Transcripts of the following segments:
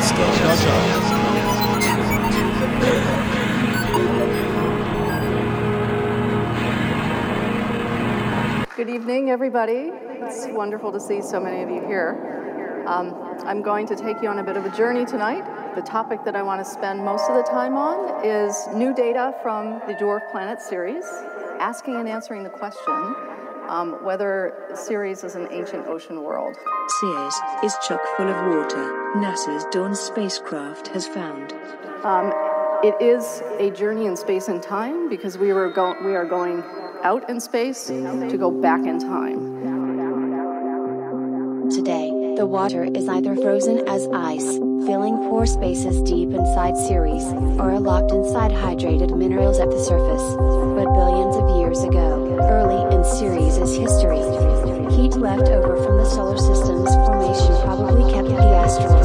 Let's go. Good evening, everybody. It's wonderful to see so many of you here. Um, I'm going to take you on a bit of a journey tonight. The topic that I want to spend most of the time on is new data from the Dwarf Planet series, asking and answering the question um, whether Ceres is an ancient ocean world. Ceres is chock full of water, NASA's Dawn spacecraft has found. Um, it is a journey in space and time because we, were go- we are going out in space to go back in time. Today, the water is either frozen as ice, filling pore spaces deep inside Ceres, or locked inside hydrated minerals at the surface. But billions of years ago, early in Ceres' history, heat left over from the solar system's formation probably kept the asteroid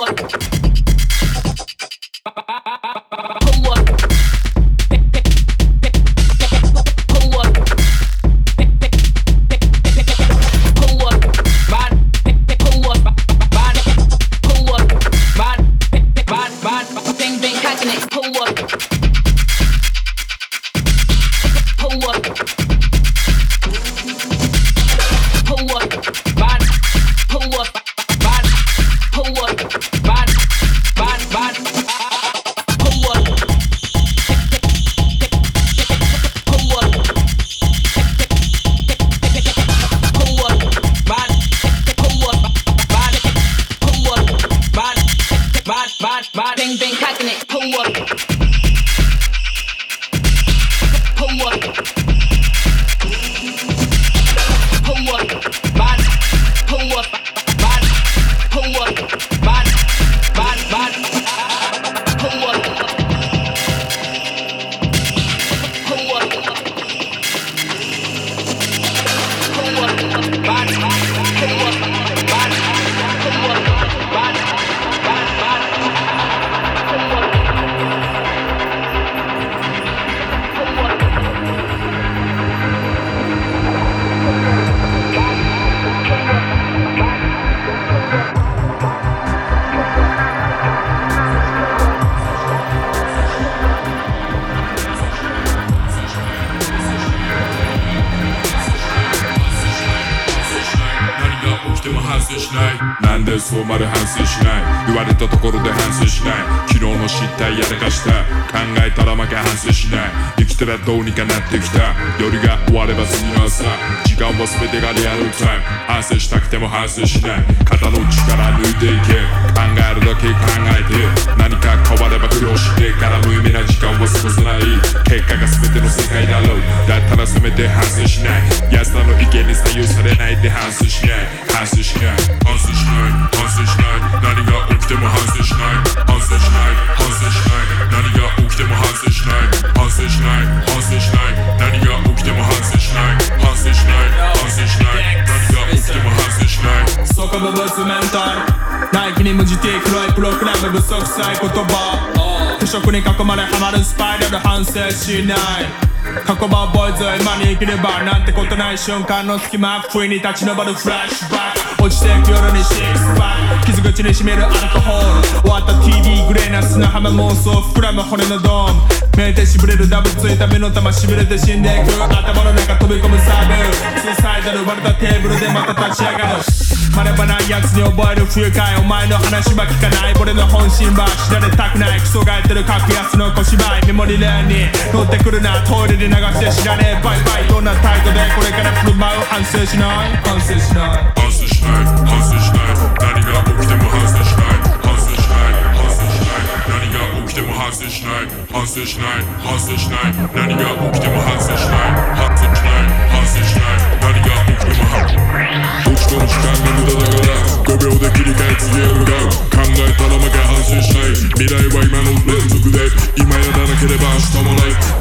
what? Warm inside. どうにかなってきた。夜が終われば次の朝。時間は全てがリアルタイム。反省したくても反省しない。肩の力抜いていけ。考えるだけ考えて。何か変われば苦労してから無意味な時間を過ごさない。結果が全ての世界だろう。だったらせめて反省しない。安田の意見に左右されないで反省しない。反省しない。反省しない。反省しない。何が起きても反省しない反省しない反省しない何が起きても反省しない反省しない反省しない何が起きても反省しない反省しない反省しない何が起きても反省しないそこ部ブスメンタルナイキに無事 T 黒いプログラム不足さい言葉腐食に囲まれハマるスパイラル反省しない過去版ボーイズ今に生きればなんてことない瞬間の隙間不意に立ち上るフラッシュバック落ちていく夜にシックスパック傷口にしめるアルコール終わった TV グレーな砂浜妄想膨らむ骨のドーム目でしぶれるダブついた目の玉しびれて死んでいく頭の中飛び込むサーブスーサイダル割れたテーブルでまた立ち上がる学ばないやつに覚える不愉快お前の話は聞かない俺の本心は知られたくないクソがやってる格安の小芝居メモリレーンに乗ってくるなトイレで流して知らねえバイバイどんな態度でこれから振る舞う反省しない反省しない反省しない反省しない何が起きても反省しない反省しない反省しない何が起きても反省しない反省しない反省しない何が起きても反省しない反省しない反省しない何が起きても反省どっちとの時間が無駄だから5秒で切り替え次へ向かう考えたら負け反省しない未来は今の連続で今やらなければ明日もない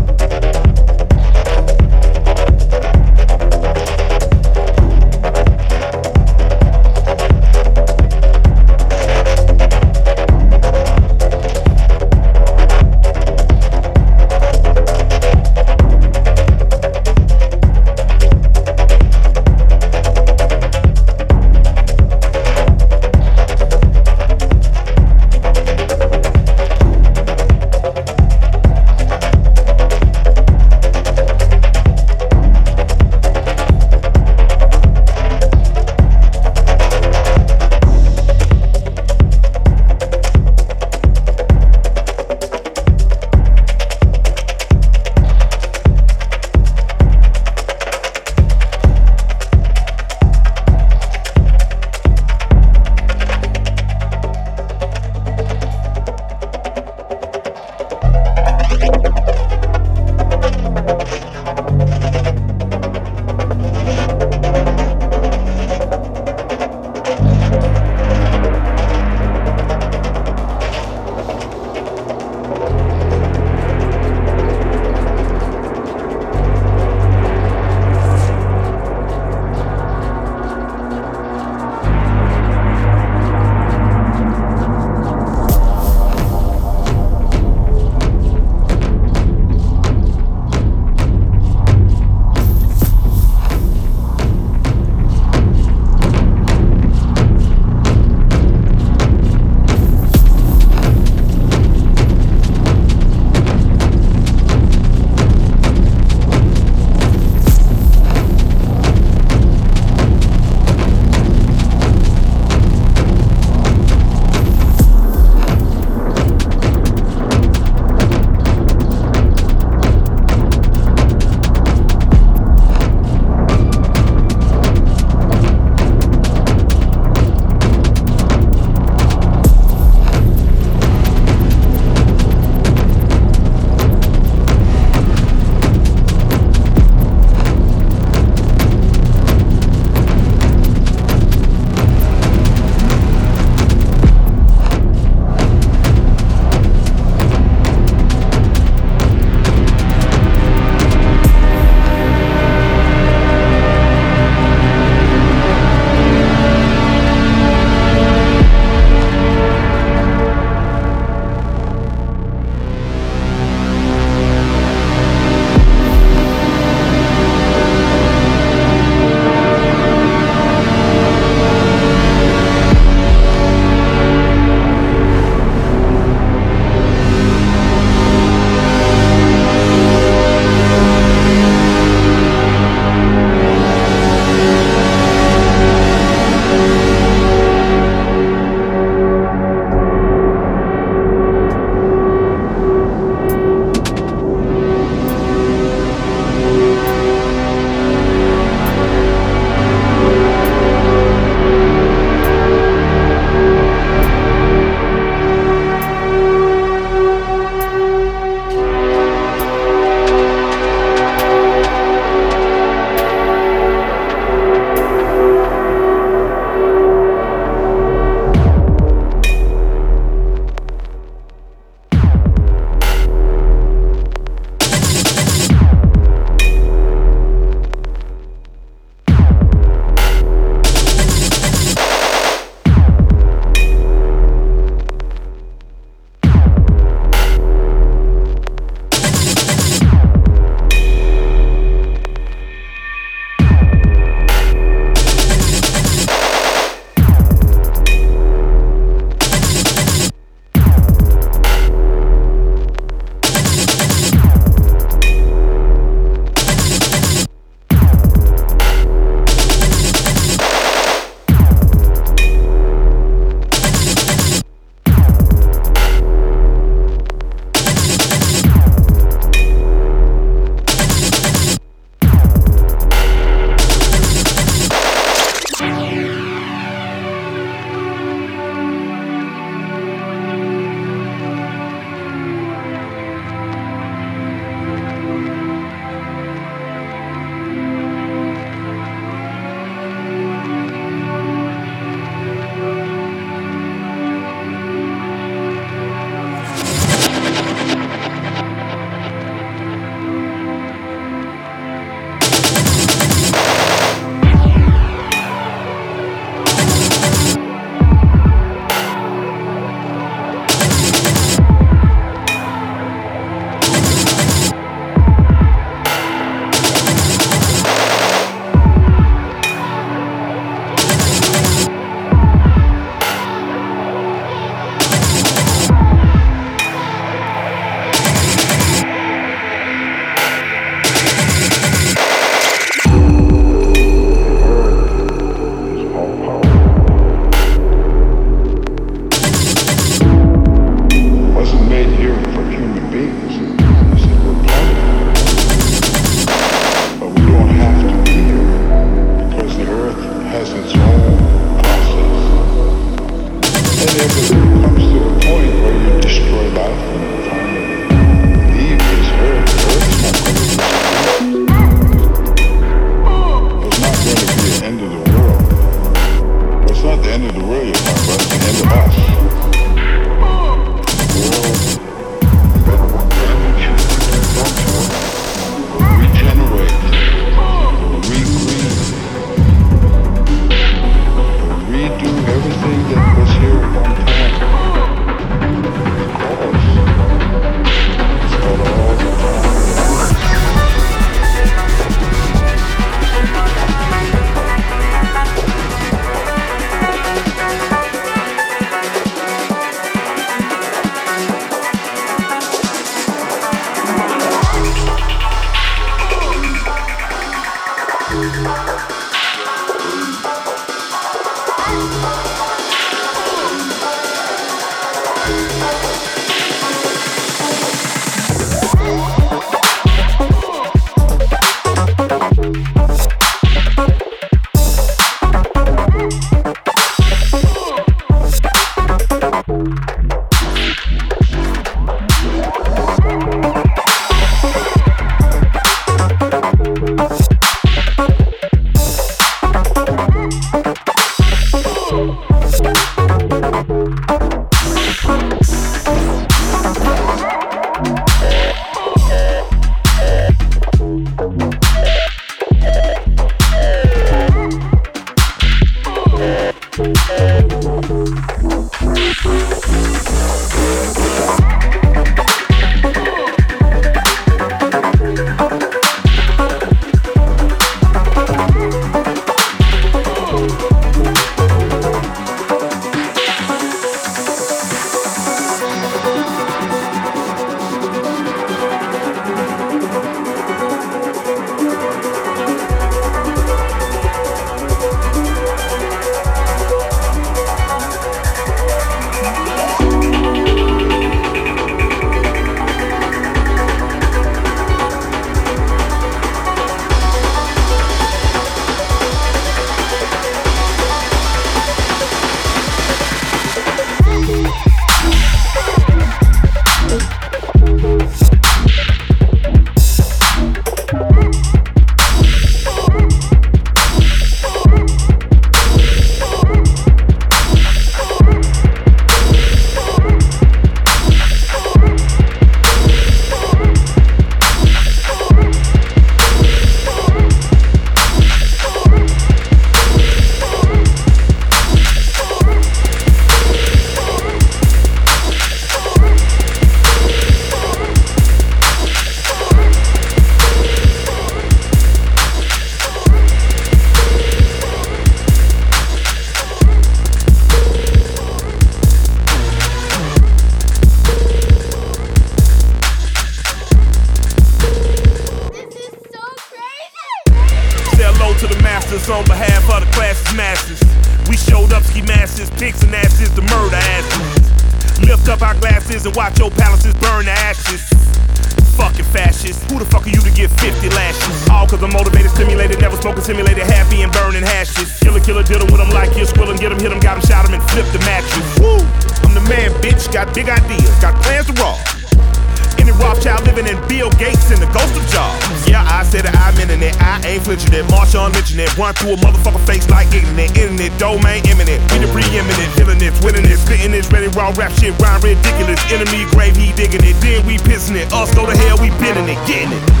motherfucker face like ignorant. Internet, domain imminent. We the preeminent, villainous, winning it, spitting it, ready raw rap shit, rhyme ridiculous. Enemy grave, he digging it. Then we pissing it. Us go to hell, we bending it, getting it.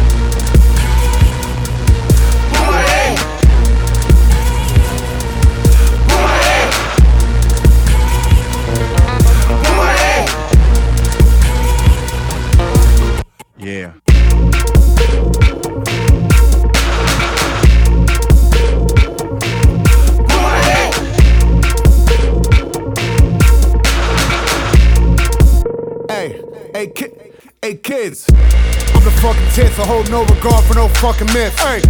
Fucking tits. I hold no regard for no fucking myth. Hey,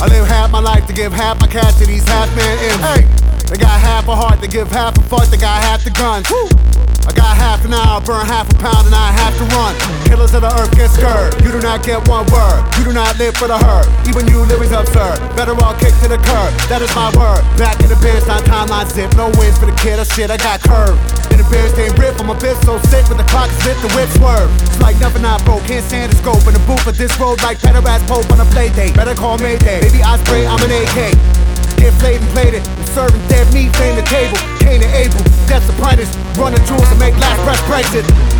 I live half my life to give half my cash to these half men imps. Hey, they got half a heart to give half a fuck, they got half the guns. Woo. I got half an hour, burn half a pound, and I have to run. Killers of the earth get scared. You do not get one word. You do not live for the herd. Even you living's absurd. Better all kick to the curb. That is my word. Back in the bench, not timeline zip. No wins for the kid. That shit, I got curved. In the bench, they rip. I'm a bitch so sick with the clock is lit, the whip swerve. It's like nothing I broke. Can't stand the scope in the booth of this road like better ass Pope on a play date. Better call Mayday. Baby, I spray, I'm an AK. Get played and played it. Serving dead meat, fame the table. Cain and Abel, that's the apprentice. Running jewels to make last breath Brexit.